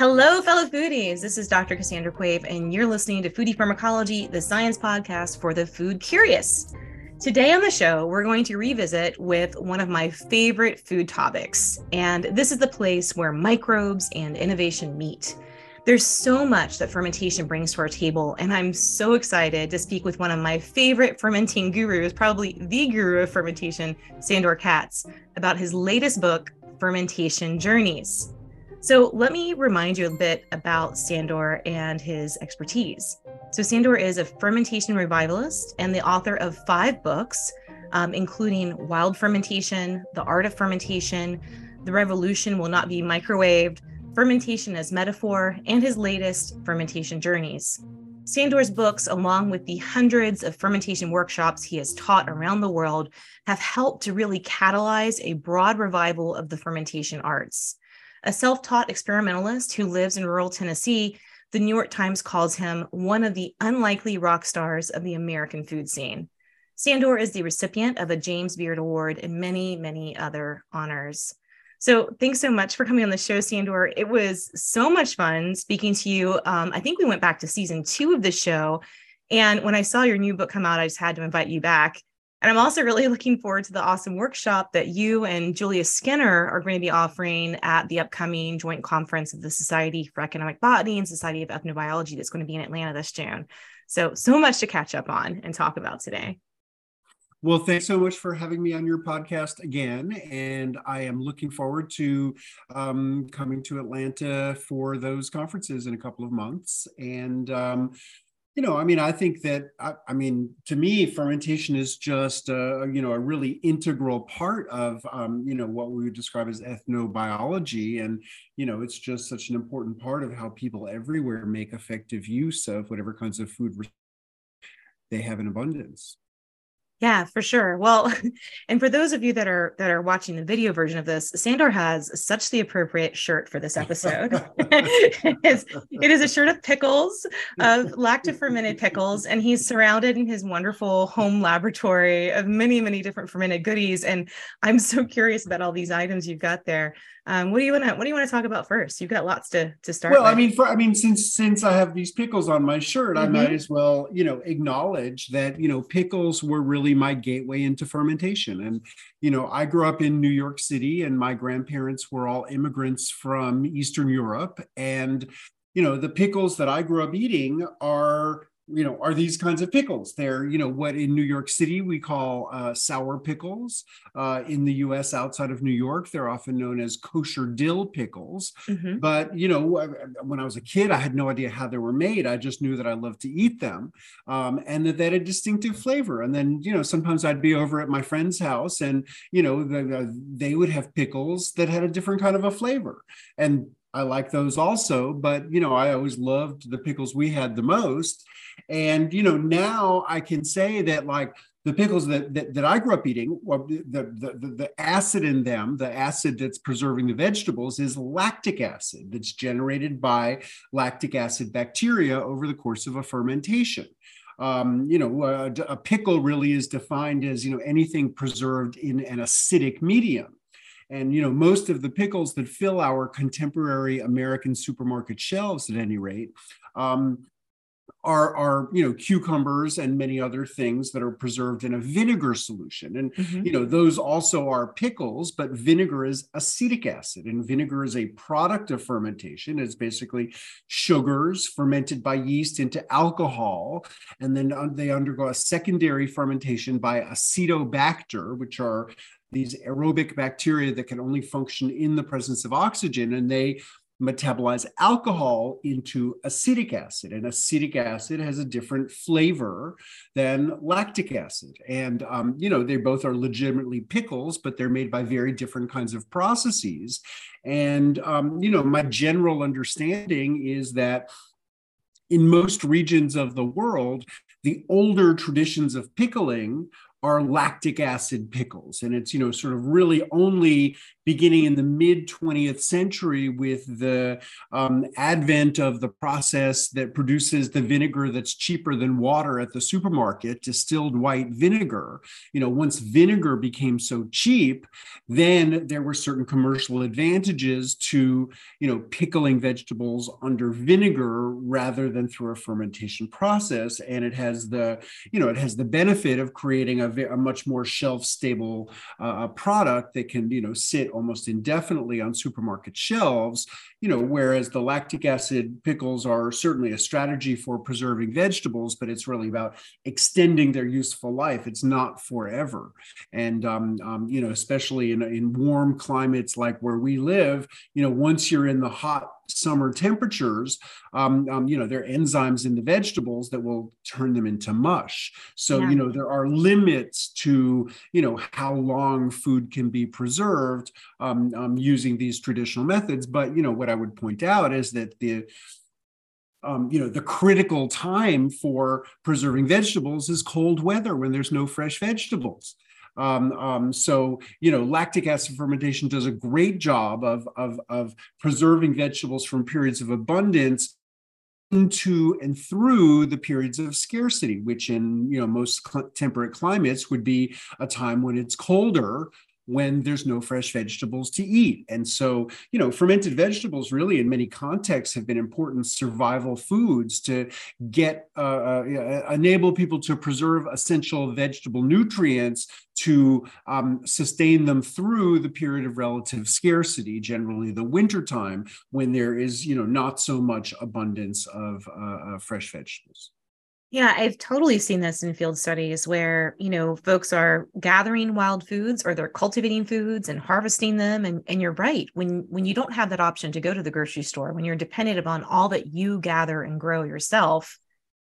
Hello, fellow foodies. This is Dr. Cassandra Quave, and you're listening to Foodie Pharmacology, the science podcast for the food curious. Today on the show, we're going to revisit with one of my favorite food topics, and this is the place where microbes and innovation meet. There's so much that fermentation brings to our table, and I'm so excited to speak with one of my favorite fermenting gurus, probably the guru of fermentation, Sandor Katz, about his latest book, Fermentation Journeys. So let me remind you a bit about Sandor and his expertise. So Sandor is a fermentation revivalist and the author of five books, um, including Wild Fermentation, The Art of Fermentation, The Revolution Will Not Be Microwaved, Fermentation as Metaphor, and his latest, Fermentation Journeys. Sandor's books, along with the hundreds of fermentation workshops he has taught around the world, have helped to really catalyze a broad revival of the fermentation arts. A self taught experimentalist who lives in rural Tennessee, the New York Times calls him one of the unlikely rock stars of the American food scene. Sandor is the recipient of a James Beard Award and many, many other honors. So thanks so much for coming on the show, Sandor. It was so much fun speaking to you. Um, I think we went back to season two of the show. And when I saw your new book come out, I just had to invite you back. And I'm also really looking forward to the awesome workshop that you and Julia Skinner are going to be offering at the upcoming joint conference of the Society for Economic Botany and Society of Ethnobiology that's going to be in Atlanta this June. So, so much to catch up on and talk about today. Well, thanks so much for having me on your podcast again. And I am looking forward to um, coming to Atlanta for those conferences in a couple of months. And um, you know, I mean, I think that I, I, mean, to me, fermentation is just a, you know a really integral part of um, you know what we would describe as ethnobiology, and you know, it's just such an important part of how people everywhere make effective use of whatever kinds of food they have in abundance. Yeah, for sure. Well, and for those of you that are that are watching the video version of this, Sandor has such the appropriate shirt for this episode. it, is, it is a shirt of pickles, of lacto fermented pickles, and he's surrounded in his wonderful home laboratory of many, many different fermented goodies. And I'm so curious about all these items you've got there. Um, what do you want to What do you want to talk about first? You've got lots to to start. Well, with. I mean, for I mean, since since I have these pickles on my shirt, mm-hmm. I might as well, you know, acknowledge that you know pickles were really my gateway into fermentation. And you know, I grew up in New York City, and my grandparents were all immigrants from Eastern Europe, and you know, the pickles that I grew up eating are you know, are these kinds of pickles. They're, you know, what in New York City we call uh, sour pickles. Uh, in the US outside of New York, they're often known as kosher dill pickles. Mm-hmm. But, you know, when I was a kid, I had no idea how they were made. I just knew that I loved to eat them um, and that they had a distinctive flavor. And then, you know, sometimes I'd be over at my friend's house and, you know, the, the, they would have pickles that had a different kind of a flavor. And I like those also, but you know, I always loved the pickles we had the most. And you know, now I can say that like the pickles that that, that I grew up eating, well, the, the, the the acid in them, the acid that's preserving the vegetables, is lactic acid that's generated by lactic acid bacteria over the course of a fermentation. Um, you know, a, a pickle really is defined as you know anything preserved in an acidic medium. And you know, most of the pickles that fill our contemporary American supermarket shelves, at any rate, um, are are you know cucumbers and many other things that are preserved in a vinegar solution and mm-hmm. you know those also are pickles but vinegar is acetic acid and vinegar is a product of fermentation it's basically sugars fermented by yeast into alcohol and then they undergo a secondary fermentation by acetobacter which are these aerobic bacteria that can only function in the presence of oxygen and they metabolize alcohol into acetic acid. And acetic acid has a different flavor than lactic acid. And um, you know they both are legitimately pickles but they're made by very different kinds of processes. And um, you know my general understanding is that in most regions of the world the older traditions of pickling are lactic acid pickles. And it's you know sort of really only beginning in the mid 20th century with the um, advent of the process that produces the vinegar that's cheaper than water at the supermarket, distilled white vinegar. You know, once vinegar became so cheap, then there were certain commercial advantages to, you know, pickling vegetables under vinegar rather than through a fermentation process. And it has the, you know, it has the benefit of creating a, a much more shelf stable uh, product that can, you know, sit almost indefinitely on supermarket shelves, you know, whereas the lactic acid pickles are certainly a strategy for preserving vegetables, but it's really about extending their useful life. It's not forever. And, um, um, you know, especially in, in warm climates like where we live, you know, once you're in the hot summer temperatures, um, um, you know, there are enzymes in the vegetables that will turn them into mush. So, yeah. you know, there are limits to, you know, how long food can be preserved um, um, using these traditional methods. But, you know, what I would point out is that the um, you know, the critical time for preserving vegetables is cold weather when there's no fresh vegetables. Um, um, so, you know, lactic acid fermentation does a great job of, of, of preserving vegetables from periods of abundance into and through the periods of scarcity, which in you know most temperate climates would be a time when it's colder when there's no fresh vegetables to eat. And so, you know, fermented vegetables really in many contexts have been important survival foods to get, uh, uh, enable people to preserve essential vegetable nutrients to um, sustain them through the period of relative scarcity, generally the wintertime when there is, you know, not so much abundance of uh, uh fresh vegetables. Yeah, I've totally seen this in field studies where, you know, folks are gathering wild foods or they're cultivating foods and harvesting them. And, and you're right. When when you don't have that option to go to the grocery store, when you're dependent upon all that you gather and grow yourself,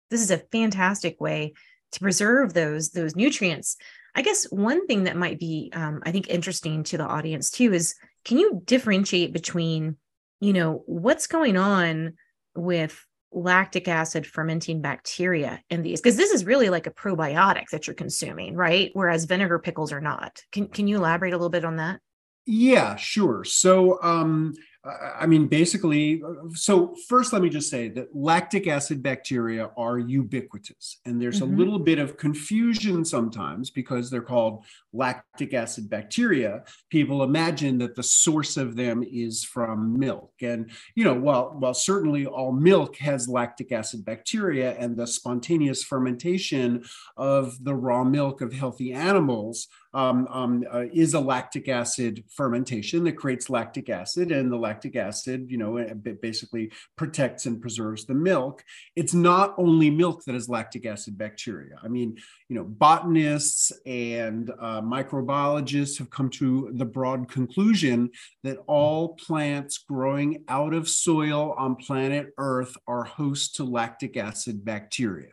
this is a fantastic way to preserve those those nutrients. I guess one thing that might be um, I think interesting to the audience too is can you differentiate between, you know, what's going on with lactic acid fermenting bacteria in these because this is really like a probiotic that you're consuming right? Whereas vinegar pickles are not. Can, can you elaborate a little bit on that? Yeah sure. So um I mean, basically, so first, let me just say that lactic acid bacteria are ubiquitous. And there's mm-hmm. a little bit of confusion sometimes because they're called lactic acid bacteria. People imagine that the source of them is from milk. And, you know, while, while certainly all milk has lactic acid bacteria and the spontaneous fermentation of the raw milk of healthy animals um, um, uh, is a lactic acid fermentation that creates lactic acid, and the lactic acid, you know, basically protects and preserves the milk. It's not only milk that has lactic acid bacteria. I mean, you know, botanists and uh, microbiologists have come to the broad conclusion that all plants growing out of soil on planet Earth are host to lactic acid bacteria.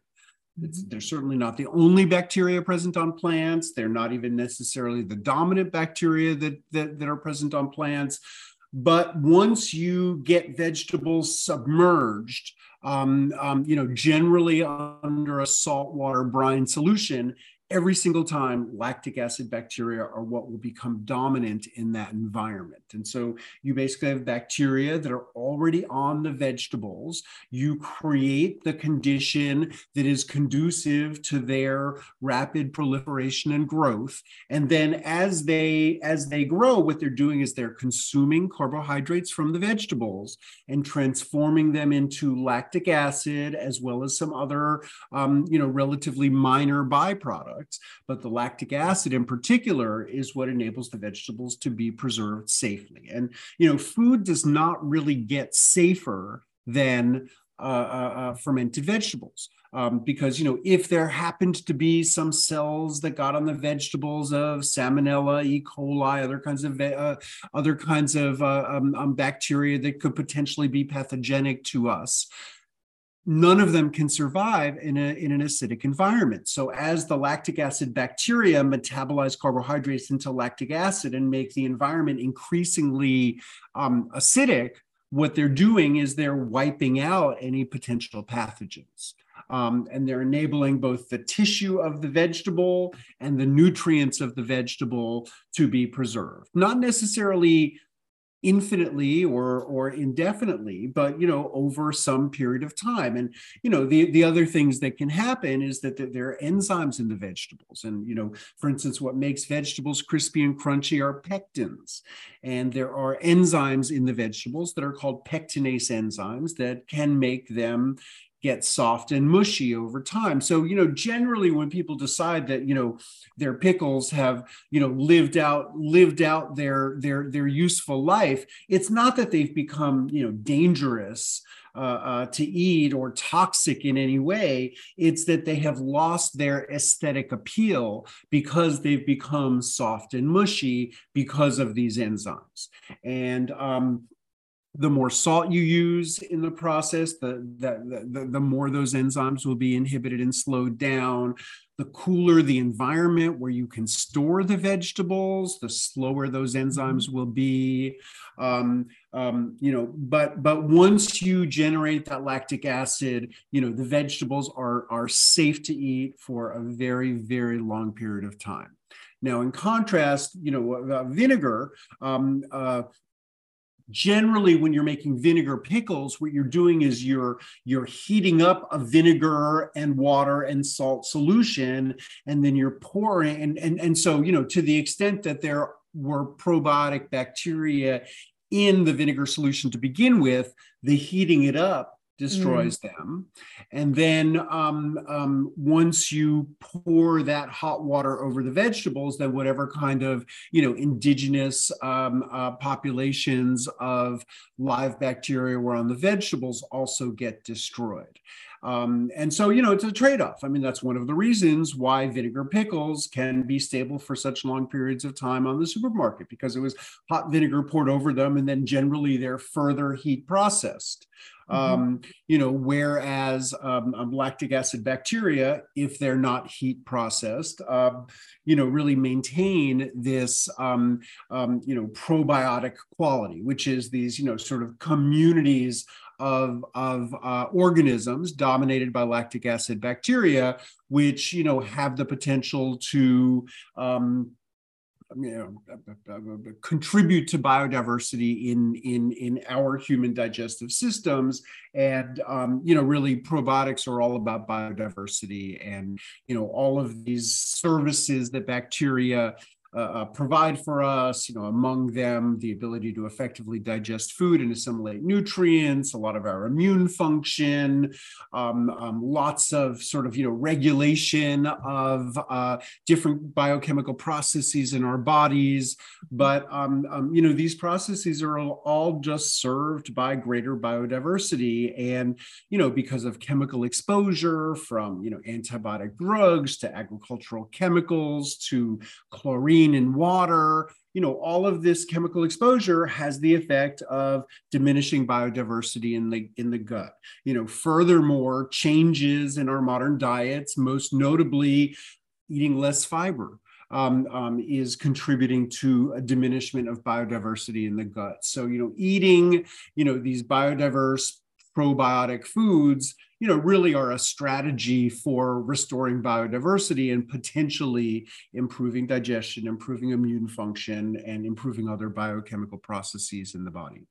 It's, they're certainly not the only bacteria present on plants. They're not even necessarily the dominant bacteria that, that, that are present on plants. But once you get vegetables submerged, um, um, you know, generally under a saltwater brine solution, every single time lactic acid bacteria are what will become dominant in that environment. And so you basically have bacteria that are already on the vegetables. You create the condition that is conducive to their rapid proliferation and growth. And then as they as they grow, what they're doing is they're consuming carbohydrates from the vegetables and transforming them into lactic acid as well as some other um, you know relatively minor byproducts products, but the lactic acid in particular is what enables the vegetables to be preserved safely. And, you know, food does not really get safer than uh, uh, uh, fermented vegetables. Um, because you know if there happened to be some cells that got on the vegetables of salmonella e coli other kinds of uh, other kinds of uh, um, um, bacteria that could potentially be pathogenic to us none of them can survive in, a, in an acidic environment. So, as the lactic acid bacteria metabolize carbohydrates into lactic acid and make the environment increasingly um, acidic, what they're doing is they're wiping out any potential pathogens. Um, and they're enabling both the tissue of the vegetable and the nutrients of the vegetable to be preserved. Not necessarily infinitely or or indefinitely but you know over some period of time. And you know the the other things that can happen is that there are enzymes in the vegetables. And you know for instance what makes vegetables crispy and crunchy are pectins. And there are enzymes in the vegetables that are called pectinase enzymes that can make them get soft and mushy over time. So, you know, generally when people decide that, you know, their pickles have, you know, lived out lived out their their their useful life, it's not that they've become, you know, dangerous uh, uh, to eat or toxic in any way. It's that they have lost their aesthetic appeal because they've become soft and mushy because of these enzymes. And um, the more salt you use in the process, the, the, the, the, more those enzymes will be inhibited and slowed down. The cooler the environment where you can store the vegetables, the slower those enzymes will be. Um, um, you know, but but once you generate that lactic acid, you know, the vegetables are are safe to eat for a very very long period of time. Now, in contrast, you know, uh, vinegar, um, uh, generally when you're making vinegar pickles what you're doing is you're you're heating up a vinegar and water and salt solution and then you're pouring and and, and so you know to the extent that there were probiotic bacteria in the vinegar solution to begin with the heating it up destroys mm. them. And then um, um, once you pour that hot water over the vegetables, then whatever kind of you know indigenous um, uh, populations of live bacteria were on the vegetables also get destroyed. Um, and so, you know, it's a trade off. I mean, that's one of the reasons why vinegar pickles can be stable for such long periods of time on the supermarket because it was hot vinegar poured over them and then generally they're further heat processed. Mm-hmm. Um, you know, whereas um, um, lactic acid bacteria, if they're not heat processed, uh, you know, really maintain this, um, um, you know, probiotic quality, which is these, you know, sort of communities of, of uh, organisms dominated by lactic acid bacteria, which, you know, have the potential to, you know, uh, uh, uh, contribute to biodiversity in in in our human digestive systems, and um, you know, really probiotics are all about biodiversity, and you know, all of these services that bacteria uh, uh, provide for us, you know, among them the ability to effectively digest food and assimilate nutrients, a lot of our immune function, um, um, lots of sort of, you know, regulation of uh, different biochemical processes in our bodies. But, um, um you know, these processes are all just served by greater biodiversity. And, you know, because of chemical exposure from, you know, antibiotic drugs to agricultural chemicals to chlorine in water, you know, all of this chemical exposure has the effect of diminishing biodiversity in the in the gut. You know, furthermore, changes in our modern diets, most notably eating less fiber. Um, um, is contributing to a diminishment of biodiversity in the gut. So, you know, eating, you know, these biodiverse probiotic foods you know really are a strategy for restoring biodiversity and potentially improving digestion improving immune function and improving other biochemical processes in the body.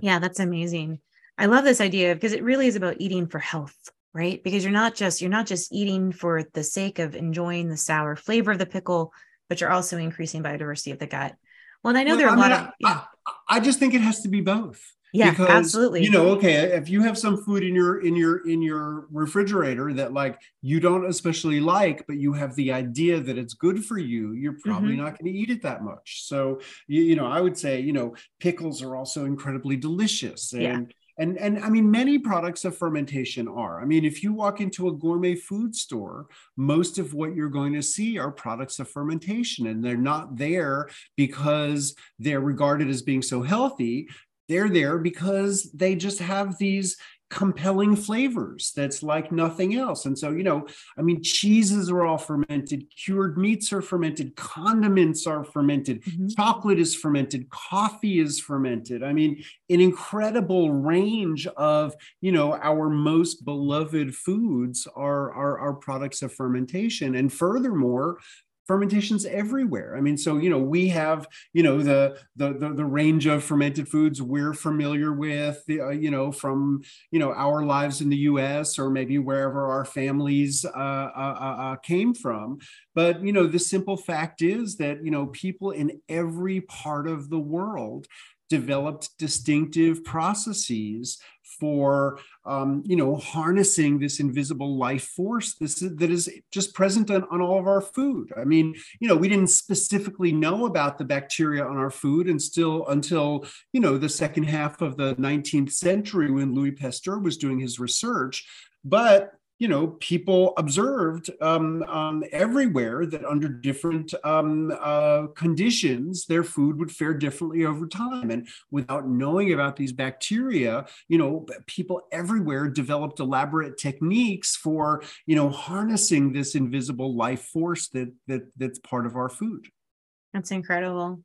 Yeah that's amazing. I love this idea because it really is about eating for health right? Because you're not just you're not just eating for the sake of enjoying the sour flavor of the pickle but you're also increasing biodiversity of the gut. Well and i know well, there are I a mean, lot of yeah. I, I just think it has to be both yeah because, absolutely you know okay if you have some food in your in your in your refrigerator that like you don't especially like but you have the idea that it's good for you you're probably mm-hmm. not going to eat it that much so you, you know i would say you know pickles are also incredibly delicious and yeah. And, and I mean, many products of fermentation are. I mean, if you walk into a gourmet food store, most of what you're going to see are products of fermentation, and they're not there because they're regarded as being so healthy they're there because they just have these compelling flavors that's like nothing else. And so, you know, I mean, cheeses are all fermented, cured meats are fermented, condiments are fermented, mm-hmm. chocolate is fermented, coffee is fermented. I mean, an incredible range of, you know, our most beloved foods are, are, are products of fermentation. And furthermore, fermentations everywhere. I mean, so you know, we have you know the the the, the range of fermented foods we're familiar with, uh, you know, from you know our lives in the U.S. or maybe wherever our families uh, uh, uh, uh, came from. But you know, the simple fact is that you know people in every part of the world developed distinctive processes for um, you know harnessing this invisible life force this is, that is just present on, on all of our food. I mean you know we didn't specifically know about the bacteria on our food and still until you know the second half of the 19th century when louis pasteur was doing his research but you know, people observed um, um, everywhere that under different um, uh, conditions, their food would fare differently over time. And without knowing about these bacteria, you know, people everywhere developed elaborate techniques for, you know, harnessing this invisible life force that that that's part of our food. That's incredible.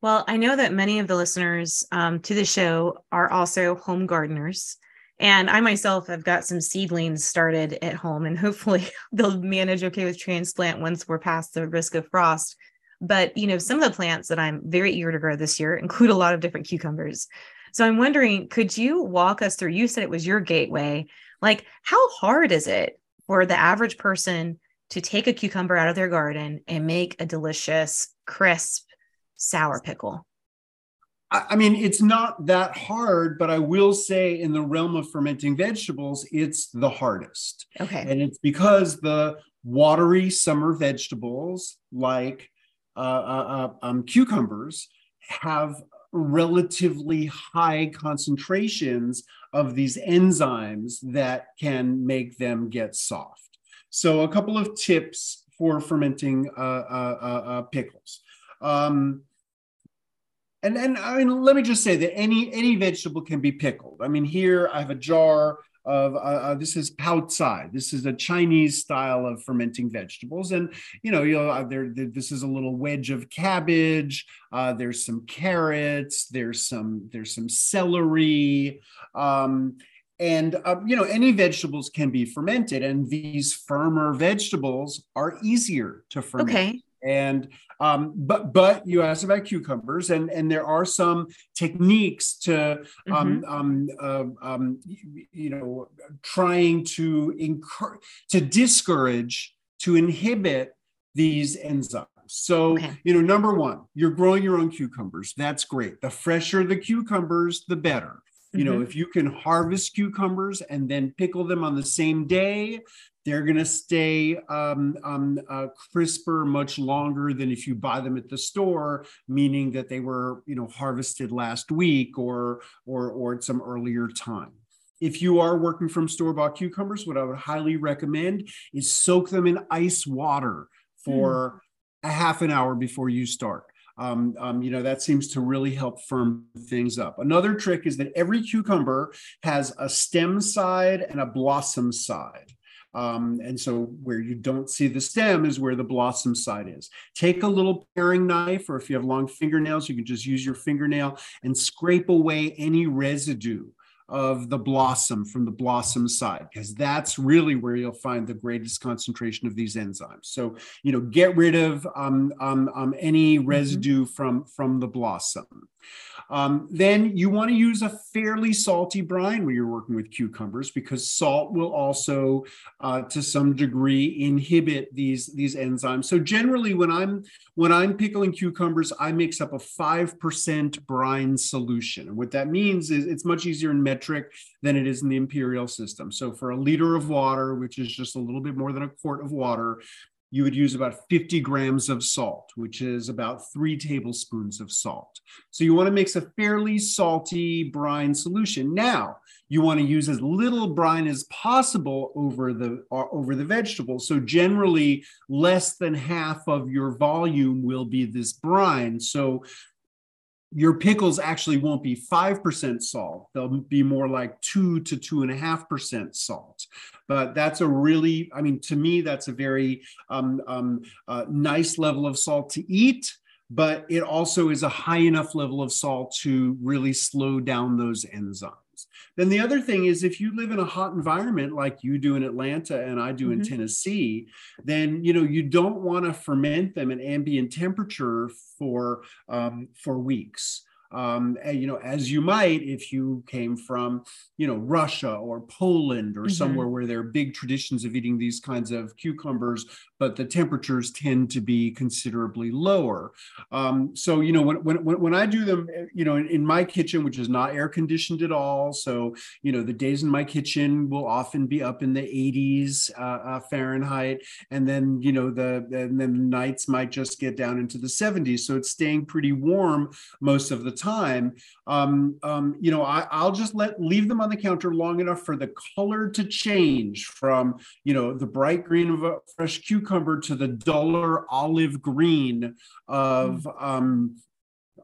Well, I know that many of the listeners um, to the show are also home gardeners. And I myself have got some seedlings started at home, and hopefully they'll manage okay with transplant once we're past the risk of frost. But you know, some of the plants that I'm very eager to grow this year include a lot of different cucumbers. So I'm wondering, could you walk us through? You said it was your gateway. Like, how hard is it for the average person to take a cucumber out of their garden and make a delicious, crisp, sour pickle? I mean, it's not that hard, but I will say in the realm of fermenting vegetables, it's the hardest. Okay. And it's because the watery summer vegetables like uh, uh, uh, um, cucumbers have relatively high concentrations of these enzymes that can make them get soft. So, a couple of tips for fermenting uh, uh, uh, pickles. Um, and and I mean, let me just say that any any vegetable can be pickled. I mean, here I have a jar of uh, uh, this is pao cai. This is a Chinese style of fermenting vegetables, and you know, you know, uh, there, this is a little wedge of cabbage. Uh, there's some carrots. There's some there's some celery. Um, and uh, you know any vegetables can be fermented and these firmer vegetables are easier to ferment okay and um, but but you asked about cucumbers, and and there are some techniques to um, mm-hmm. um, uh, um, you know trying to encourage to discourage to inhibit these enzymes. So, okay. you know, number one, you're growing your own cucumbers. That's great. The fresher the cucumbers, the better. You mm-hmm. know, if you can harvest cucumbers and then pickle them on the same day, they're going to stay um, um, uh, crisper much longer than if you buy them at the store, meaning that they were, you know, harvested last week or or or at some earlier time. If you are working from store bought cucumbers, what I would highly recommend is soak them in ice water for mm. a half an hour before you start. Um, um, you know, that seems to really help firm things up. Another trick is that every cucumber has a stem side and a blossom side. Um, and so where you don't see the stem is where the blossom side is. Take a little paring knife, or if you have long fingernails, you can just use your fingernail and scrape away any residue of the blossom from the blossom side because that's really where you'll find the greatest concentration of these enzymes so you know get rid of um, um, um, any mm-hmm. residue mm-hmm. from from the blossom um, then you want to use a fairly salty brine when you're working with cucumbers because salt will also, uh, to some degree, inhibit these these enzymes. So generally, when I'm when I'm pickling cucumbers, I mix up a five percent brine solution, and what that means is it's much easier in metric than it is in the imperial system. So for a liter of water, which is just a little bit more than a quart of water, you would use about 50 grams of salt, which is about three tablespoons of salt. So you want to mix a fairly salty brine solution. Now, you want to use as little brine as possible over the uh, over the vegetables. So generally, less than half of your volume will be this brine. So your pickles actually won't be 5% salt. They'll be more like two to two and a half percent salt. But that's a really, I mean, to me, that's a very um, um, uh, nice level of salt to eat. But it also is a high enough level of salt to really slow down those enzymes. Then the other thing is if you live in a hot environment like you do in Atlanta and I do mm-hmm. in Tennessee, then you know you don't want to ferment them at ambient temperature for um, for weeks um, you know, as you might if you came from, you know, Russia or Poland or mm-hmm. somewhere where there are big traditions of eating these kinds of cucumbers, but the temperatures tend to be considerably lower. Um, so, you know, when, when, when I do them, eh, you know, in, in, my kitchen, which is not air conditioned at all. So, you know, the days in my kitchen will often be up in the 80s uh, uh, Fahrenheit. And then, you know, the, and then the nights might just get down into the 70s. So it's staying pretty warm most of the time, um, um, you know, I, will just let leave them on the counter long enough for the color to change from, you know, the bright green of a fresh cucumber to the duller olive green of, mm. um,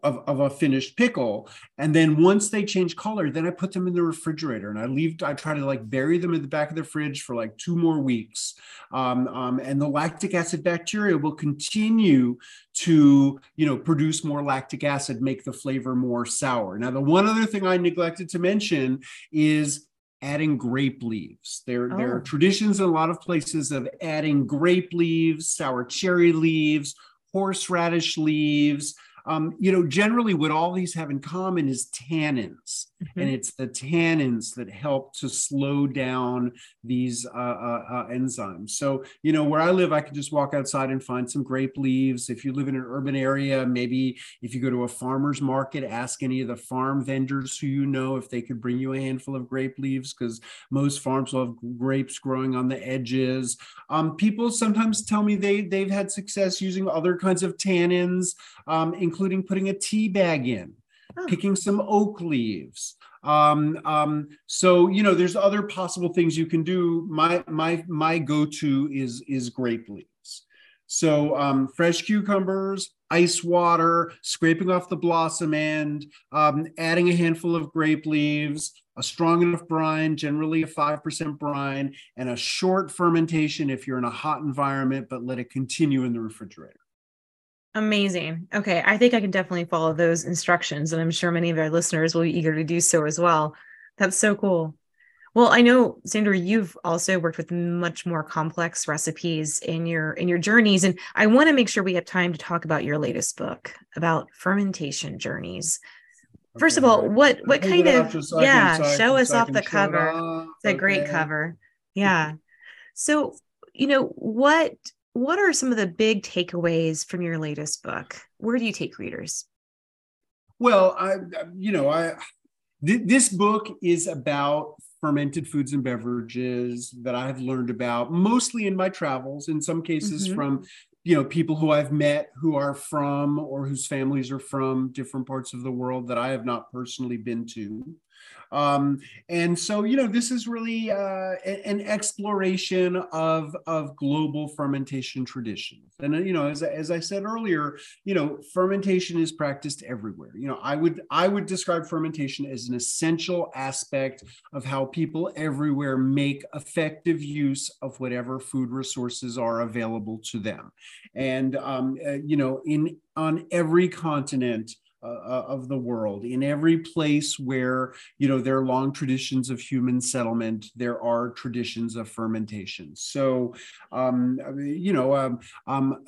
of, of a finished pickle. And then once they change color, then I put them in the refrigerator and I leave, I try to like bury them in the back of the fridge for like two more weeks. Um, um, and the lactic acid bacteria will continue to, you know, produce more lactic acid, make the flavor more sour. Now, the one other thing I neglected to mention is adding grape leaves. There, oh. there are oh. traditions in a lot of places of adding grape leaves, sour cherry leaves, horseradish leaves, um, you know, generally what all these have in common is tannins, mm-hmm. and it's the tannins that help to slow down these uh, uh, uh, enzymes. So, you know, where I live, I can just walk outside and find some grape leaves. If you live in an urban area, maybe if you go to a farmer's market, ask any of the farm vendors who you know if they could bring you a handful of grape leaves, because most farms will have grapes growing on the edges. Um, people sometimes tell me they they've had success using other kinds of tannins, um, including putting a tea bag in, oh. picking some oak leaves. Um, um, so you know, there's other possible things you can do. My my my go-to is is grape leaves. So um, fresh cucumbers, ice water, scraping off the blossom end, um, adding a handful of grape leaves, a strong enough brine, generally a 5% brine, and a short fermentation if you're in a hot environment, but let it continue in the refrigerator. Amazing. Okay. I think I can definitely follow those instructions, and I'm sure many of our listeners will be eager to do so as well. That's so cool. Well, I know Sandor, you've also worked with much more complex recipes in your in your journeys, and I want to make sure we have time to talk about your latest book about fermentation journeys. First okay. of all, what what kind of yeah? show us off the cover. It it's a okay. great cover. Yeah. So you know what what are some of the big takeaways from your latest book? Where do you take readers? Well, I, you know, I th- this book is about fermented foods and beverages that I have learned about mostly in my travels. In some cases, mm-hmm. from you know people who I've met who are from or whose families are from different parts of the world that I have not personally been to. Um, and so, you know, this is really uh, an exploration of, of global fermentation traditions. And, uh, you know, as, as I said earlier, you know, fermentation is practiced everywhere. You know, I would, I would describe fermentation as an essential aspect of how people everywhere make effective use of whatever food resources are available to them. And, um, uh, you know, in, on every continent, uh, uh, of the world. In every place where you know there are long traditions of human settlement there are traditions of fermentation. So um, you know um, um,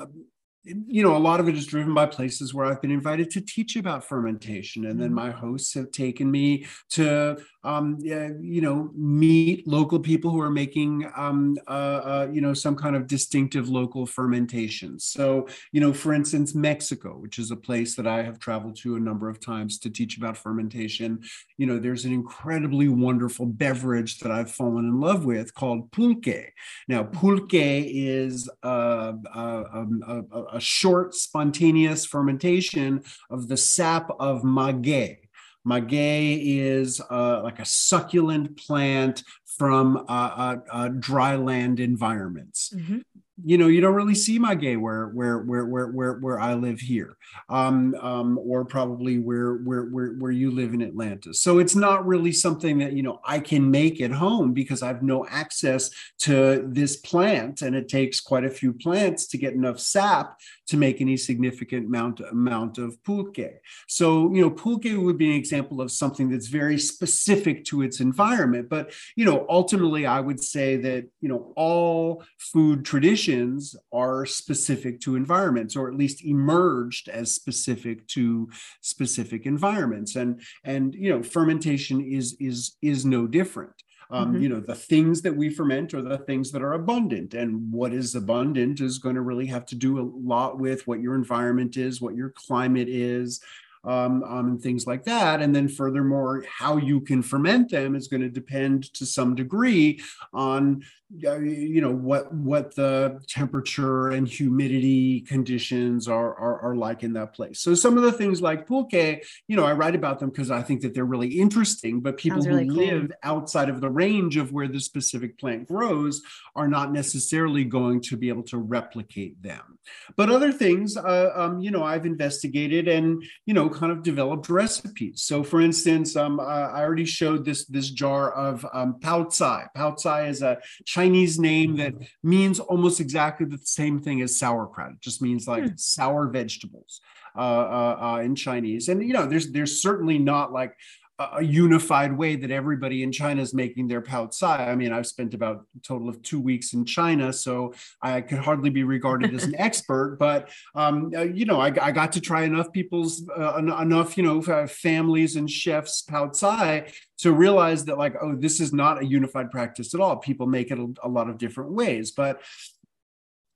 you know, a lot of it is driven by places where I've been invited to teach about fermentation. And then mm-hmm. my hosts have taken me to, um, you know, meet local people who are making, um, uh, uh, you know, some kind of distinctive local fermentation. So, you know, for instance, Mexico, which is a place that I have traveled to a number of times to teach about fermentation, you know, there's an incredibly wonderful beverage that I've fallen in love with called pulque. Now, pulque is uh, uh um, a, a, a a short spontaneous fermentation of the sap of maguey. Maguey is uh, like a succulent plant from uh, uh, uh dry land environments. Mm-hmm. You know you don't really see maguey where where where where where, where i live here um, um, or probably where, where where where you live in atlanta. So it's not really something that you know i can make at home because i have no access to this plant and it takes quite a few plants to get enough sap to make any significant amount amount of pulque. So you know pulque would be an example of something that's very specific to its environment but you know ultimately i would say that you know all food traditions are specific to environments or at least emerged as specific to specific environments. And and you know fermentation is is is no different um, mm-hmm. you know the things that we ferment are the things that are abundant and what is abundant is going to really have to do a lot with what your environment is what your climate is um, um, and things like that. And then furthermore, how you can ferment them is going to depend to some degree on you know what what the temperature and humidity conditions are, are, are like in that place. So some of the things like pulque, you know, I write about them because I think that they're really interesting. But people who cool. live outside of the range of where the specific plant grows are not necessarily going to be able to replicate them. But other things, uh, um, you know, I've investigated and you know kind of developed recipes. So, for instance, um, uh, I already showed this this jar of um, pao cai. Pao cai is a Chinese name that means almost exactly the same thing as sauerkraut. It just means like hmm. sour vegetables uh, uh, uh in Chinese. And you know, there's there's certainly not like a unified way that everybody in China is making their pao cai. I mean, I've spent about a total of two weeks in China, so I could hardly be regarded as an expert. But um, uh, you know, I, I, got to try enough people's uh, enough you know families and chefs pao cai to realize that like, oh, this is not a unified practice at all. People make it a, a lot of different ways, but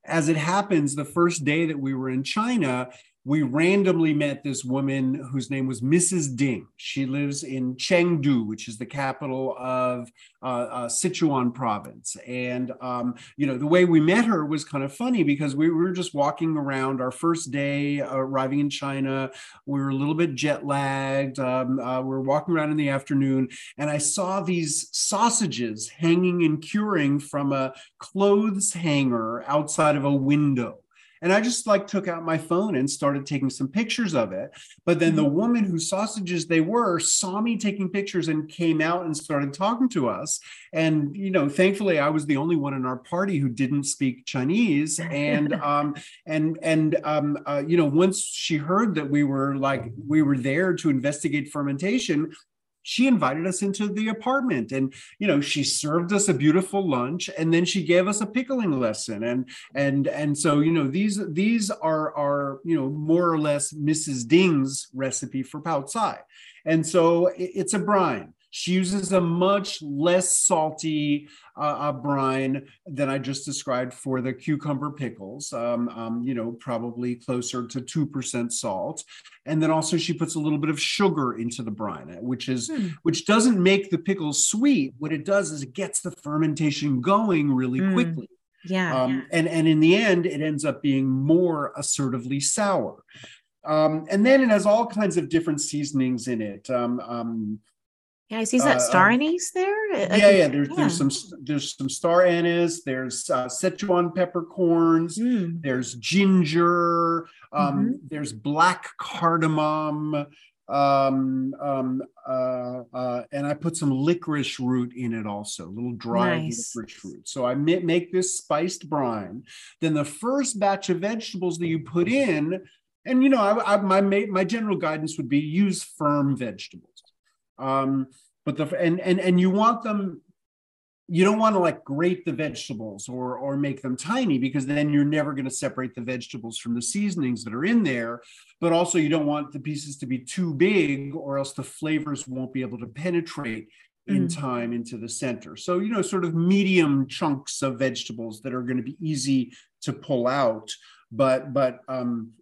as it happens, the first day that we were in China, we randomly met this woman whose name was Mrs. Ding. She lives in Chengdu, which is the capital of uh, uh, Sichuan province. And, um, you know, the way we met her was kind of funny because we were just walking around our first day uh, arriving in China. We were a little bit jet lagged. Um, uh, we were walking around in the afternoon, and I saw these sausages hanging and curing from a clothes hanger outside of a window. And I just like took out my phone and started taking some pictures of it. But then the mm-hmm. woman whose sausages they were saw me taking pictures and came out and started talking to us. And, you know, thankfully I was the only one in our party who didn't speak Chinese. And, um, and, and, um, uh, you know, once she heard that we were like, we were there to investigate fermentation, she invited us into the apartment and you know she served us a beautiful lunch and then she gave us a pickling lesson. And and and so you know these these are are you know more or less mrs ding's recipe for pao cai. And so it's a brine she uses a much less salty uh, uh, brine than I just described for the cucumber pickles, um, um, you know, probably closer to 2% salt. And then also she puts a little bit of sugar into the brine, which is hmm. which doesn't make the pickles sweet. What it does is it gets the fermentation going really hmm. quickly. Yeah, um, yeah. And, and in the end, it ends up being more assertively sour. Um, and then it has all kinds of different seasonings in it. Um, um, yeah, I see that uh, star um, anise there. Yeah, yeah. There's yeah. there's some there's some star anise. There's uh, Szechuan peppercorns. Mm. There's ginger. Um, mm-hmm. There's black cardamom. Um, um, uh, uh, and I put some licorice root in it also, a little dry nice. licorice root. So I make this spiced brine. Then the first batch of vegetables that you put in, and you know, I, I, my my general guidance would be use firm vegetables. Um, but the and and and you want them you don't want to like grate the vegetables or or make them tiny because then you're never going to separate the vegetables from the seasonings that are in there. But also you don't want the pieces to be too big or else the flavors won't be able to penetrate in mm. time into the center. So you know sort of medium chunks of vegetables that are going to be easy to pull out. But but um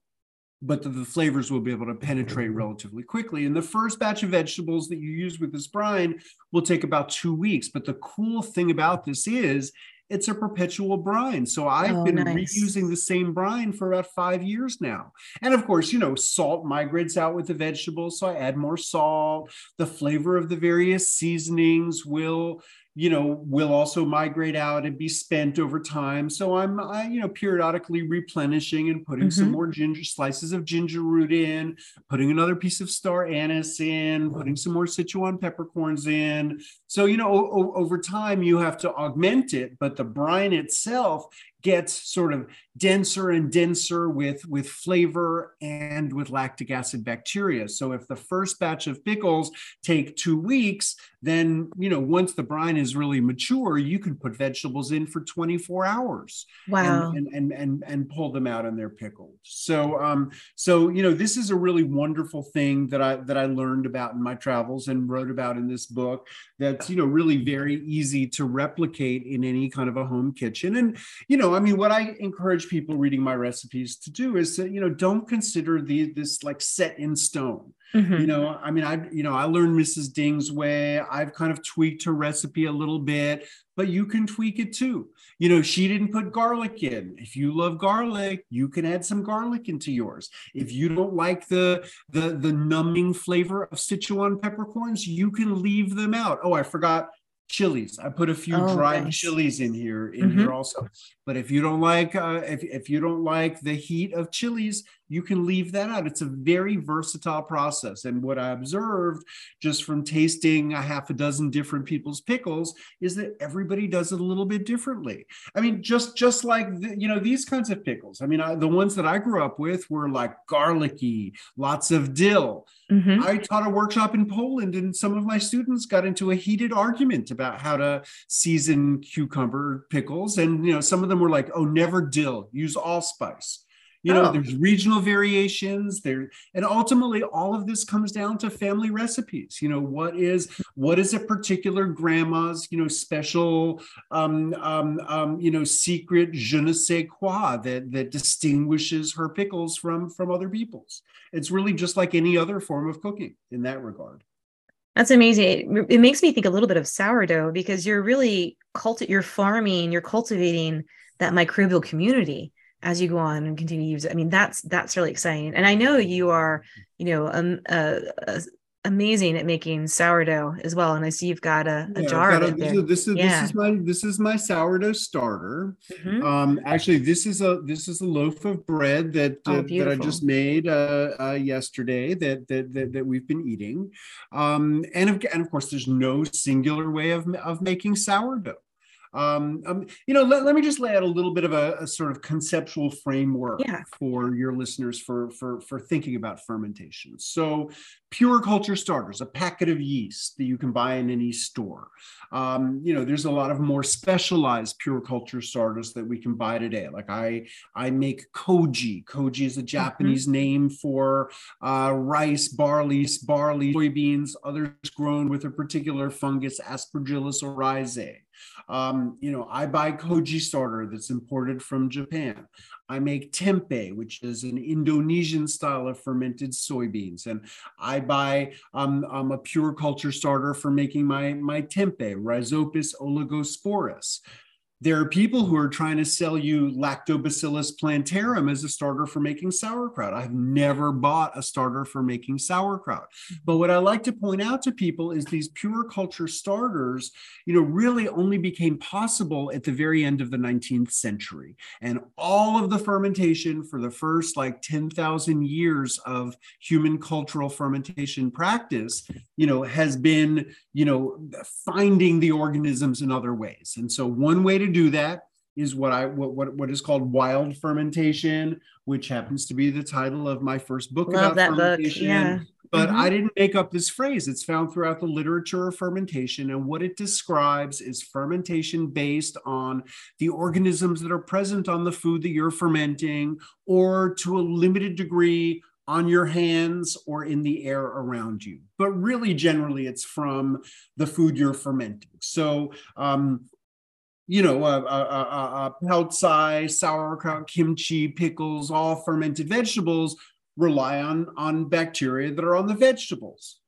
but the, the, flavors will be able to penetrate relatively quickly. And the first batch of vegetables that you use with this brine will take about two weeks. But the cool thing about this is it's a perpetual brine. So I've oh, been nice. reusing the same brine for about five years now. And of course, you know, salt migrates out with the vegetables. So I add more salt. The flavor of the various seasonings will you know, will also migrate out and be spent over time. So I'm, I, you know, periodically replenishing and putting mm-hmm. some more ginger slices of ginger root in, putting another piece of star anise in, putting some more Sichuan peppercorns in. So, you know, o- over time you have to augment it, but the brine itself gets sort of denser and denser with, with flavor and with lactic acid bacteria. So if the first batch of pickles take two weeks, then you know once the brine is really mature, you can put vegetables in for 24 hours. Wow. And and and and, pull them out and they're pickled. So um so you know this is a really wonderful thing that I that I learned about in my travels and wrote about in this book that's you know really very easy to replicate in any kind of a home kitchen. And you know, I mean what I encourage people reading my recipes to do is to, you know, don't consider the this like set in stone. Mm-hmm. You know, I mean, I, you know, I learned Mrs. Ding's way. I've kind of tweaked her recipe a little bit, but you can tweak it too. You know, she didn't put garlic in. If you love garlic, you can add some garlic into yours. If you don't like the the the numbing flavor of Sichuan peppercorns, you can leave them out. Oh, I forgot chilies. I put a few oh, dried nice. chilies in here in mm-hmm. here also. But if you don't like uh, if if you don't like the heat of chilies, you can leave that out. It's a very versatile process. And what I observed just from tasting a half a dozen different people's pickles is that everybody does it a little bit differently. I mean, just just like the, you know these kinds of pickles. I mean, I, the ones that I grew up with were like garlicky, lots of dill. Mm-hmm. I taught a workshop in Poland, and some of my students got into a heated argument about how to season cucumber pickles. And you know, some of them were like, "Oh, never dill. Use allspice." You know oh. there's regional variations there and ultimately all of this comes down to family recipes you know what is what is a particular grandma's you know special um, um, um you know secret je ne sais quoi that that distinguishes her pickles from from other people's it's really just like any other form of cooking in that regard that's amazing. It, makes me think a little bit of sourdough because you're really culti- you're farming, you're cultivating that microbial community as you go on and continue to use it. I mean, that's that's really exciting. And I know you are, you know, um, uh, uh, amazing at making sourdough as well. And I see you've got a, a yeah, jar of it there. This is yeah. this is my this is my sourdough starter. Mm-hmm. Um, actually, this is a this is a loaf of bread that oh, uh, that I just made uh, uh, yesterday that, that that that we've been eating. Um, and of, and of course, there's no singular way of of making sourdough. Um, um, you know, let, let me just lay out a little bit of a, a sort of conceptual framework yeah. for your listeners for, for, for thinking about fermentation. So, pure culture starters, a packet of yeast that you can buy in any store. Um, you know, there's a lot of more specialized pure culture starters that we can buy today. Like I, I make koji. Koji is a mm-hmm. Japanese mm-hmm. name for uh, rice, barley, barley, soybeans, others grown with a particular fungus, Aspergillus oryzae. Um, you know, I buy koji starter that's imported from Japan. I make tempeh, which is an Indonesian style of fermented soybeans, and I buy um, um, a pure culture starter for making my my tempeh, Rhizopus oligosporus. There are people who are trying to sell you Lactobacillus plantarum as a starter for making sauerkraut. I've never bought a starter for making sauerkraut. Mm-hmm. But what I like to point out to people is these pure culture starters, you know, really only became possible at the very end of the 19th century. And all of the fermentation for the first like 10,000 years of human cultural fermentation practice, you know, has been, you know, finding the organisms in other ways. And so one way to do that is what I what what, what is called wild fermentation, which happens to be the title of my first book Love about that fermentation. Book. Yeah. But mm-hmm. I didn't make up this phrase. It's found throughout the literature of fermentation. And what it describes is fermentation based on the organisms that are present on the food that you're fermenting, or to a limited degree, on your hands or in the air around you. But really, generally, it's from the food you're fermenting. So, um, you know, uh, uh, uh, uh, sauerkraut, kimchi, pickles, all fermented vegetables rely on, on bacteria that are on the vegetables.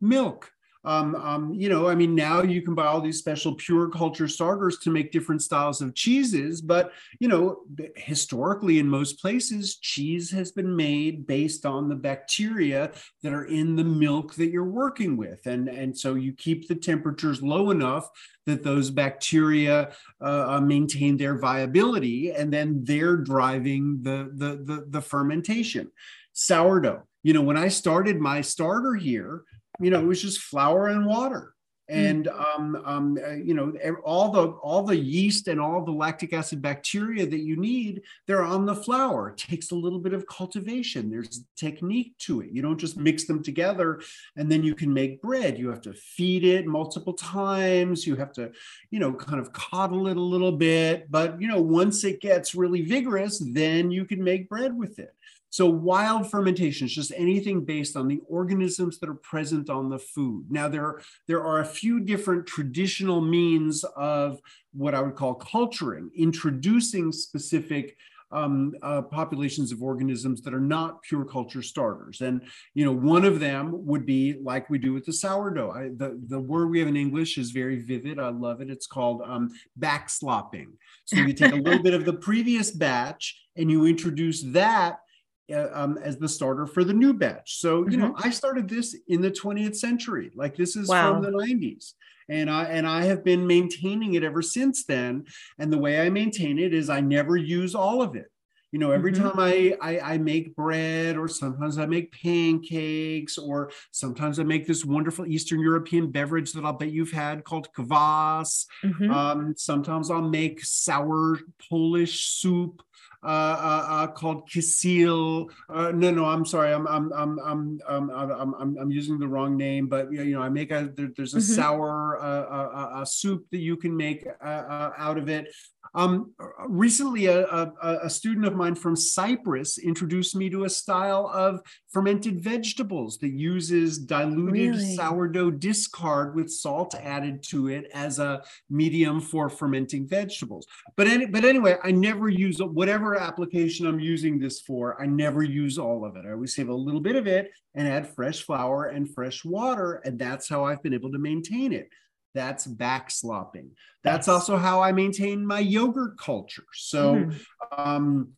Milk. Um, um, you know, I mean, now you can buy all these special pure culture starters to make different styles of cheeses. But, you know, historically, in most places, cheese has been made based on the bacteria that are in the milk that you're working with. And, and so you keep the temperatures low enough that those bacteria uh, uh maintain their viability, and then they're driving the, the, the, the fermentation. Sourdough. You know, when I started my starter here, you know, it was just flour and water. Hmm. And um, um, uh, you know, all the all the yeast and all the lactic acid bacteria that you need, they're on the flour. It takes a little bit of cultivation. There's technique to it. You don't just mix them together and then you can make bread. You have to feed it multiple times. You have to, you know, kind of coddle it a little bit. But you know, once it gets really vigorous, then you can make bread with it. So wild fermentation is just anything based on the organisms that are present on the food. Now there, there are a few different traditional means of what I would call culturing, introducing specific um, uh, populations of organisms that are not pure culture starters. And you know, one of them would be like we do with the sourdough. I, the the word we have in English is very vivid. I love it. It's called um, backslopping. So you take a little bit of the previous batch and you introduce that um, as the starter for the new batch. So, you mm-hmm. know, I started this in the 20th century. Like this is wow. from the 90s. And I and I have been maintaining it ever since then. And the way I maintain it is I never use all of it. You know, every mm-hmm. time I, I, I make bread, or sometimes I make pancakes, or sometimes I make this wonderful Eastern European beverage that I'll bet you've had called kvass. Mm-hmm. Um, sometimes I'll make sour Polish soup uh, uh, uh, called Kisil. Uh, no, no, I'm sorry. I'm I'm I'm I'm I'm I'm, I'm using the wrong name, but you know, I make a there, there's a mm-hmm. sour uh, soup that you can make out of it. Um, recently, a, a, a, student of mine from Cyprus introduced me to a style of fermented vegetables that uses diluted really? sourdough discard with salt added to it as a medium for fermenting vegetables. But, any, but anyway, I never use whatever application I'm using this for, I never use all of it. I always save a little bit of it and add fresh flour and fresh water. And that's how I've been able to maintain it. That's backslopping. That's also how I maintain my yogurt culture. So, mm. um,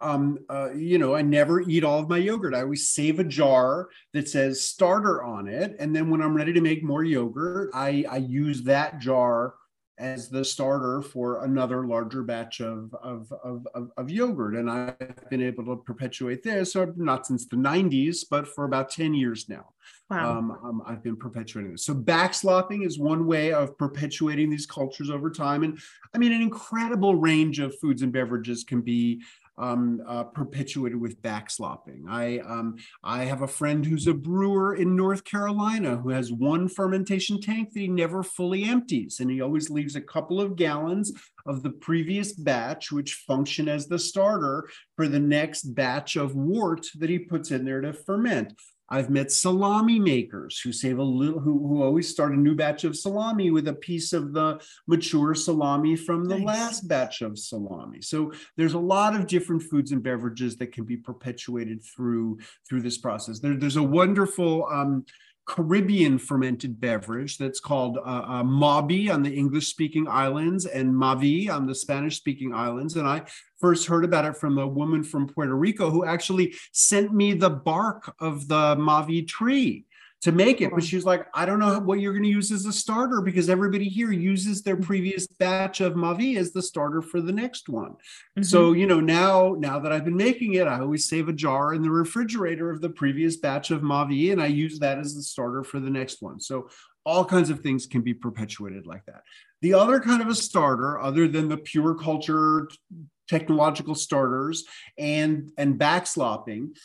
um, uh, you know, I never eat all of my yogurt. I always save a jar that says starter on it. And then when I'm ready to make more yogurt, I, I use that jar as the starter for another larger batch of, of, of, of, of yogurt. And I've been able to perpetuate this, or not since the 90s, but for about 10 years now. Wow. Um, um, I've been perpetuating this. So backslopping is one way of perpetuating these cultures over time. And I mean, an incredible range of foods and beverages can be um, uh, perpetuated with backslopping. I um, I have a friend who's a brewer in North Carolina who has one fermentation tank that he never fully empties, and he always leaves a couple of gallons of the previous batch, which function as the starter for the next batch of wort that he puts in there to ferment. I've met salami makers who save a little, who, who always start a new batch of salami with a piece of the mature salami from the nice. last batch of salami. So there's a lot of different foods and beverages that can be perpetuated through through this process. There, there's a wonderful um, Caribbean fermented beverage that's called uh, uh, Mauby on the English speaking islands and Mavi on the Spanish speaking islands. And I first heard about it from a woman from Puerto Rico who actually sent me the bark of the Mavi tree to make it. But she was like, I don't know what you're going to use as a starter because everybody here uses their mm-hmm. previous batch of Mavi as the starter for the next one. Mm-hmm. So, you know, now, now that I've been making it, I always save a jar in the refrigerator of the previous batch of Mavi and I use that as the starter for the next one. So all kinds of things can be perpetuated like that. The other kind of a starter, other than the pure culture technological starters and and backslopping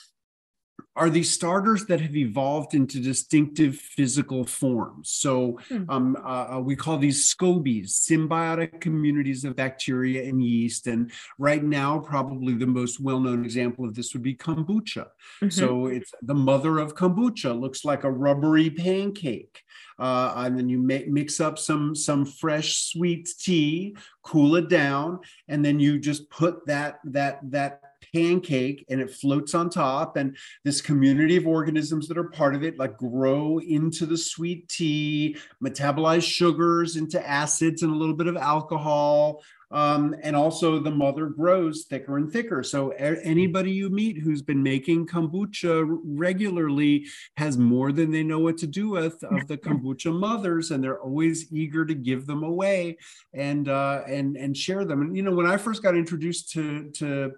are these starters that have evolved into distinctive physical forms. So hmm. um, uh, uh, we call these scobies, symbiotic communities of bacteria and yeast. And right now, probably the most well-known example of this would be kombucha. Mm-hmm. So it's the mother of kombucha, looks like a rubbery pancake. Uh, and then you make, mix up some some fresh sweet tea, cool it down, and then you just put that that that pancake and it floats on top and this community of organisms that are part of it like grow into the sweet tea metabolize sugars into acids and a little bit of alcohol um, and also the mother grows thicker and thicker. So anybody you meet who's been making kombucha regularly has more than they know what to do with of the kombucha mothers, and they're always eager to give them away and uh, and and share them. And you know, when I first got introduced to to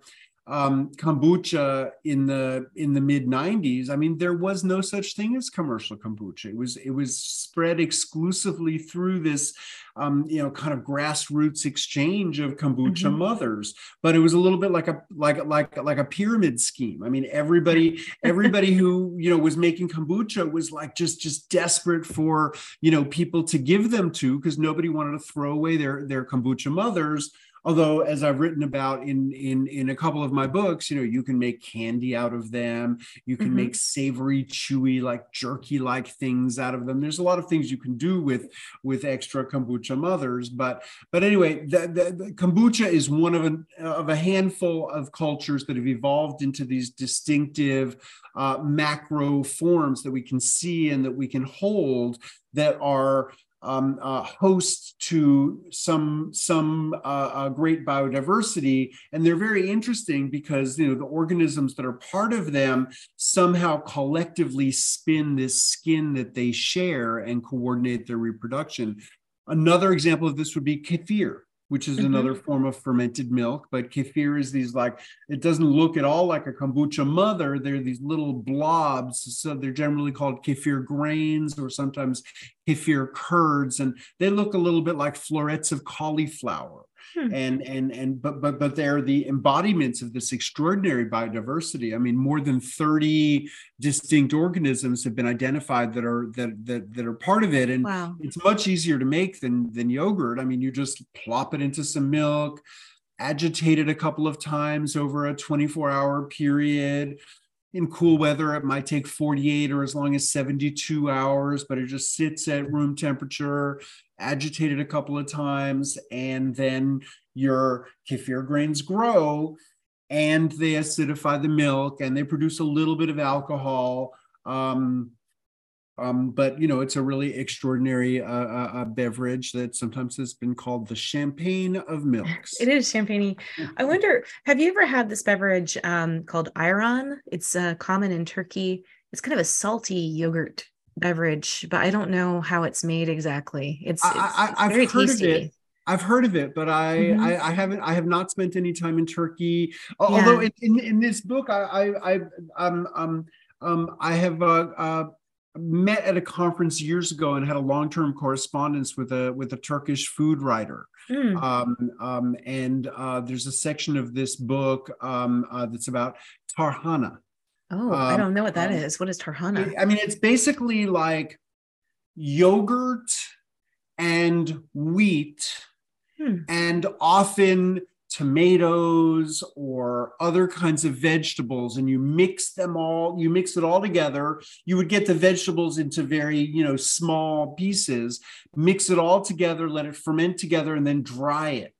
um, kombucha in the in the mid 90s i mean there was no such thing as commercial kombucha. It was it was spread exclusively through this um, you know kind of grassroots exchange of kombucha mm-hmm. mothers. But it was a little bit like a like like like a pyramid scheme. I mean everybody everybody who you know was making kombucha was like just just desperate for you know people to give them to because nobody wanted to throw away their their kombucha mothers although as i've written about in in in a couple of my books you know you can make candy out of them you can mm-hmm. make savory chewy like jerky like things out of them there's a lot of things you can do with with extra kombucha mothers but but anyway the, the, the kombucha is one of a of a handful of cultures that have evolved into these distinctive uh, macro forms that we can see and that we can hold that are um, uh, host to some some uh, uh, great biodiversity, and they're very interesting because you know the organisms that are part of them somehow collectively spin this skin that they share and coordinate their reproduction. Another example of this would be kefir which is mm-hmm. another form of fermented milk. But kefir is these like, it doesn't look at all like a kombucha mother. They're these little blobs. So they're generally called kefir grains or sometimes kefir curds. And they look a little bit like florets of cauliflower. Hmm. And and and but but but they're the embodiments of this extraordinary biodiversity. I mean, more than 30 distinct organisms have been identified that are that that, that are part of it. And wow. it's much easier to make than than yogurt. I mean, you just plop it into some milk, agitate it a couple of times over a 24 hour period in cool weather it might take 48 or as long as 72 hours but it just sits at room temperature agitated a couple of times, and then your kefir grains grow and they acidify the milk and they produce a little bit of alcohol. Um, um, but you know, it's a really extraordinary uh, uh, uh, beverage that sometimes has been called the champagne of milks. It is champagne. I wonder, have you ever had this beverage um, called ayran? It's uh, common in Turkey. It's kind of a salty yogurt beverage, but I don't know how it's made exactly. It's, it's, I, I, very tasty. I've heard of it, but I, mm-hmm. I, I haven't I have not spent any time in Turkey. Yeah. Although in, in, in this book, I I, I um um um I have uh, uh, met at a conference years ago and had a long term correspondence with a with a Turkish food writer. Mm. Um, um, and uh, there's a section of this book um, uh, that's about tarhana, Oh, um, I don't know what that um, is. What is tarhana? I mean, it's basically like yogurt and wheat, hmm. and often tomatoes or other kinds of vegetables and you mix them all you mix it all together you would get the vegetables into very you know small pieces mix it all together let it ferment together and then dry it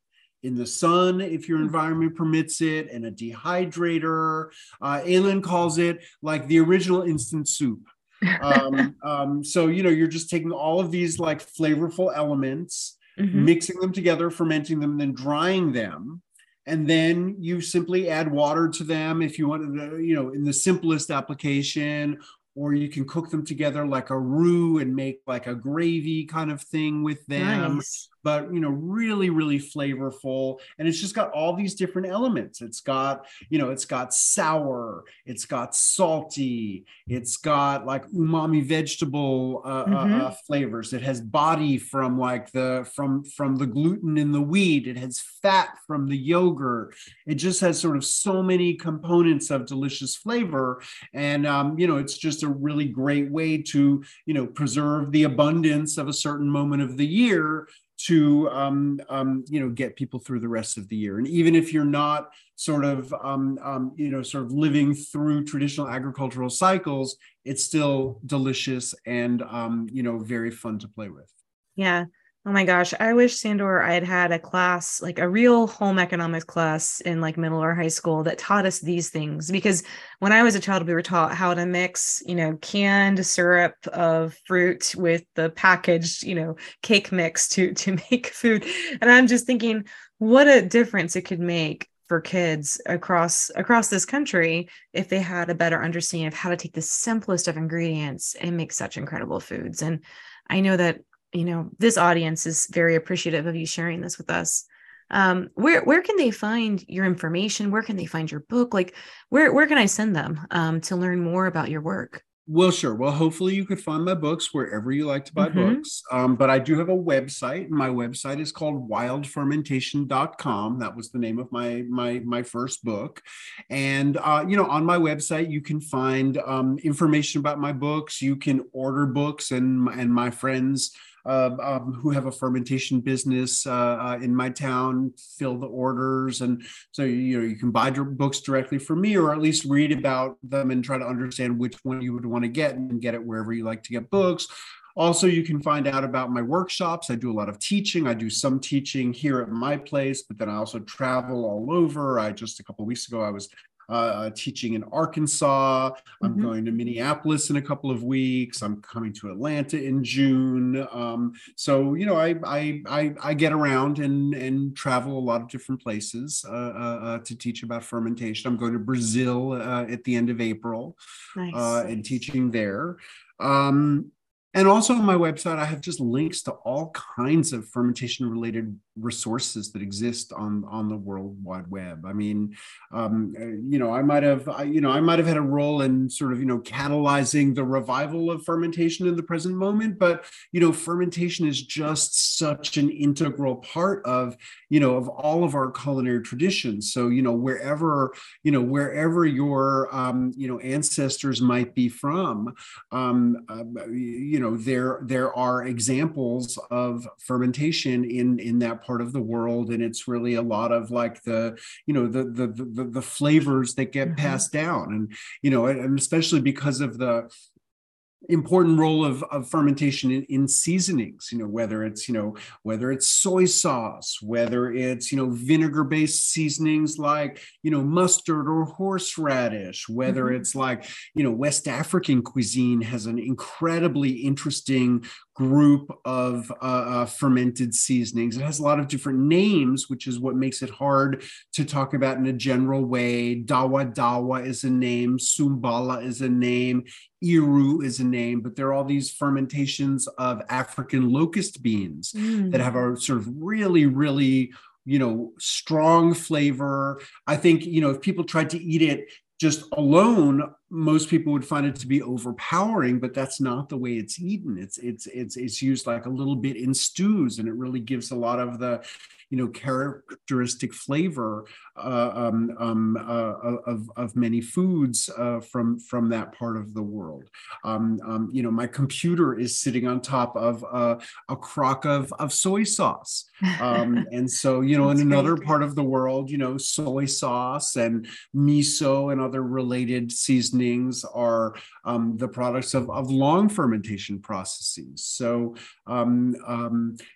in the sun if your hmm. environment permits it, and a dehydrator. Uh, Aylin calls it like the original instant soup. um, um, so you know you're just taking all of these like flavorful elements, mm-hmm. mixing them together, fermenting them, then drying them. And then you simply add water to them if you want to, you know, in the simplest application, or you can cook them together like a roux and make like a gravy kind of thing with them. Nice but you know really really flavorful. And it's just got all these different elements. It's got you know it's got sour it's got salty it's got like umami vegetable uh, uh mm-hmm. uh, flavors. It has body from like the from from the gluten in the wheat. It has fat from the yogurt. It just has sort of so many components of delicious flavor. And um, you know it's just a really great way to you know preserve the abundance of a certain moment of the year to um, um, you know get people through the rest of the year. And even if you're not sort of um, um, you know sort of living through traditional agricultural cycles it's still delicious and um, you know very fun to play with. Yeah Oh my gosh, I wish Sandor I had had a class, like a real home economics class in like middle or high school that taught us these things. Because when I was a child, we were taught how to mix, you know, canned syrup of fruit with the packaged, you know, cake mix to to make food. And I'm just thinking, what a difference it could make for kids across across this country if they had a better understanding of how to take the simplest of ingredients and make such incredible foods. And I know that you know this audience is very appreciative of you sharing this with us. Um, where where can they find your information? Where can they find your book? Like where where can i send them um, to learn more about your work? Well sure. Well hopefully you could find my books wherever you like to buy mm-hmm. books. Um, but i do have a website. My website is called wildfermentation.com that was the name of my my my first book. And uh, you know on my website you can find um, information about my books. You can order books and and my friends uh, um, who have a fermentation business uh, uh, in my town fill the orders, and so you know you can buy your books directly from me, or at least read about them and try to understand which one you would want to get and get it wherever you like to get books. Also, you can find out about my workshops. I do a lot of teaching. I do some teaching here at my place, but then I also travel all over. I just a couple weeks ago I was uh, uh, teaching in Arkansas. I'm mm-hmm. going to Minneapolis in a couple of weeks. I'm coming to Atlanta in June. Um, so you know, I, I, I I get around and and travel a lot of different places uh, uh, uh to teach about fermentation. I'm going to Brazil uh, at the end of April nice. and teaching there. Um, and also on my website, I have just links to all kinds of fermentation related resources that exist on on the world wide web. I mean um, uh, you know i might have I, you know i might have had a role in sort of you know catalyzing the revival of fermentation in the present moment but you know fermentation is just such an integral part of you know of all of our culinary traditions. So you know wherever you know wherever your um, you know ancestors might be from um, uh, you know there there are examples of fermentation in in that part of the world and it's really a lot of like the you know the the the, the flavors that get mm-hmm. passed down and you know and especially because of the important role of, of fermentation in, in, seasonings you know whether it's you know whether it's soy sauce whether it's you know vinegar based seasonings like you know mustard or horseradish whether mm-hmm. it's like you know west african cuisine has an incredibly interesting group of uh, uh, fermented seasonings. It has a lot of different names, which is what makes it hard to talk about in a general way. Dawa Dawa is a name, Sumbala is a name, Iru is a name, but there are all these fermentations of African locust beans mm. that have a sort of really, really you know strong flavor i think you know if people tried to eat it just alone most people would find it to be overpowering but that's not the way it's eaten. It's it's it's it's used like a little bit in stews and it really gives a lot of the you know characteristic flavor uh, um, um, uh, of, of many foods uh, from from that part of the world. Um, um you know, my computer is sitting on top of a crock of, of soy sauce, um, and so you know, in another great. part of the world, you know, soy sauce and miso and other related seasonings are um, the products of, of long fermentation processes. So uh,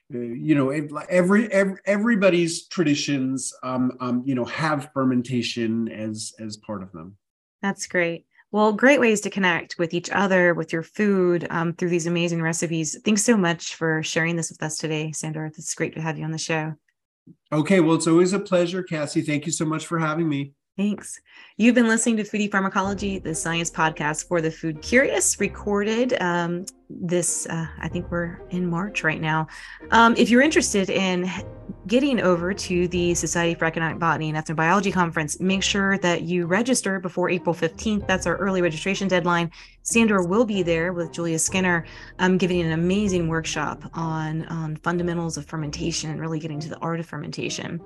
you know, every, every everybody's traditions, you know have fermentation as as part of them. That's great. Well great ways to connect with each other with your food um, through these amazing recipes. Thanks so much for sharing this with us today sandor. It's great to have you on the show. Okay well it's always a pleasure cassie. Thank you so much for having me Thanks. You've been listening to Foodie Pharmacology, the science podcast for the food curious, recorded um, this, uh, I think we're in March right now. Um, if you're interested in getting over to the Society for Economic Botany and Ethnobiology conference, make sure that you register before April 15th. That's our early registration deadline. Sandor will be there with Julia Skinner, um, giving an amazing workshop on, on fundamentals of fermentation and really getting to the art of fermentation.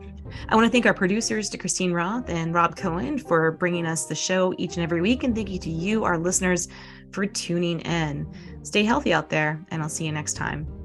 I want to thank our producers, to Christine Roth and Rob Cohen, for bringing us the show each and every week. And thank you to you, our listeners, for tuning in. Stay healthy out there, and I'll see you next time.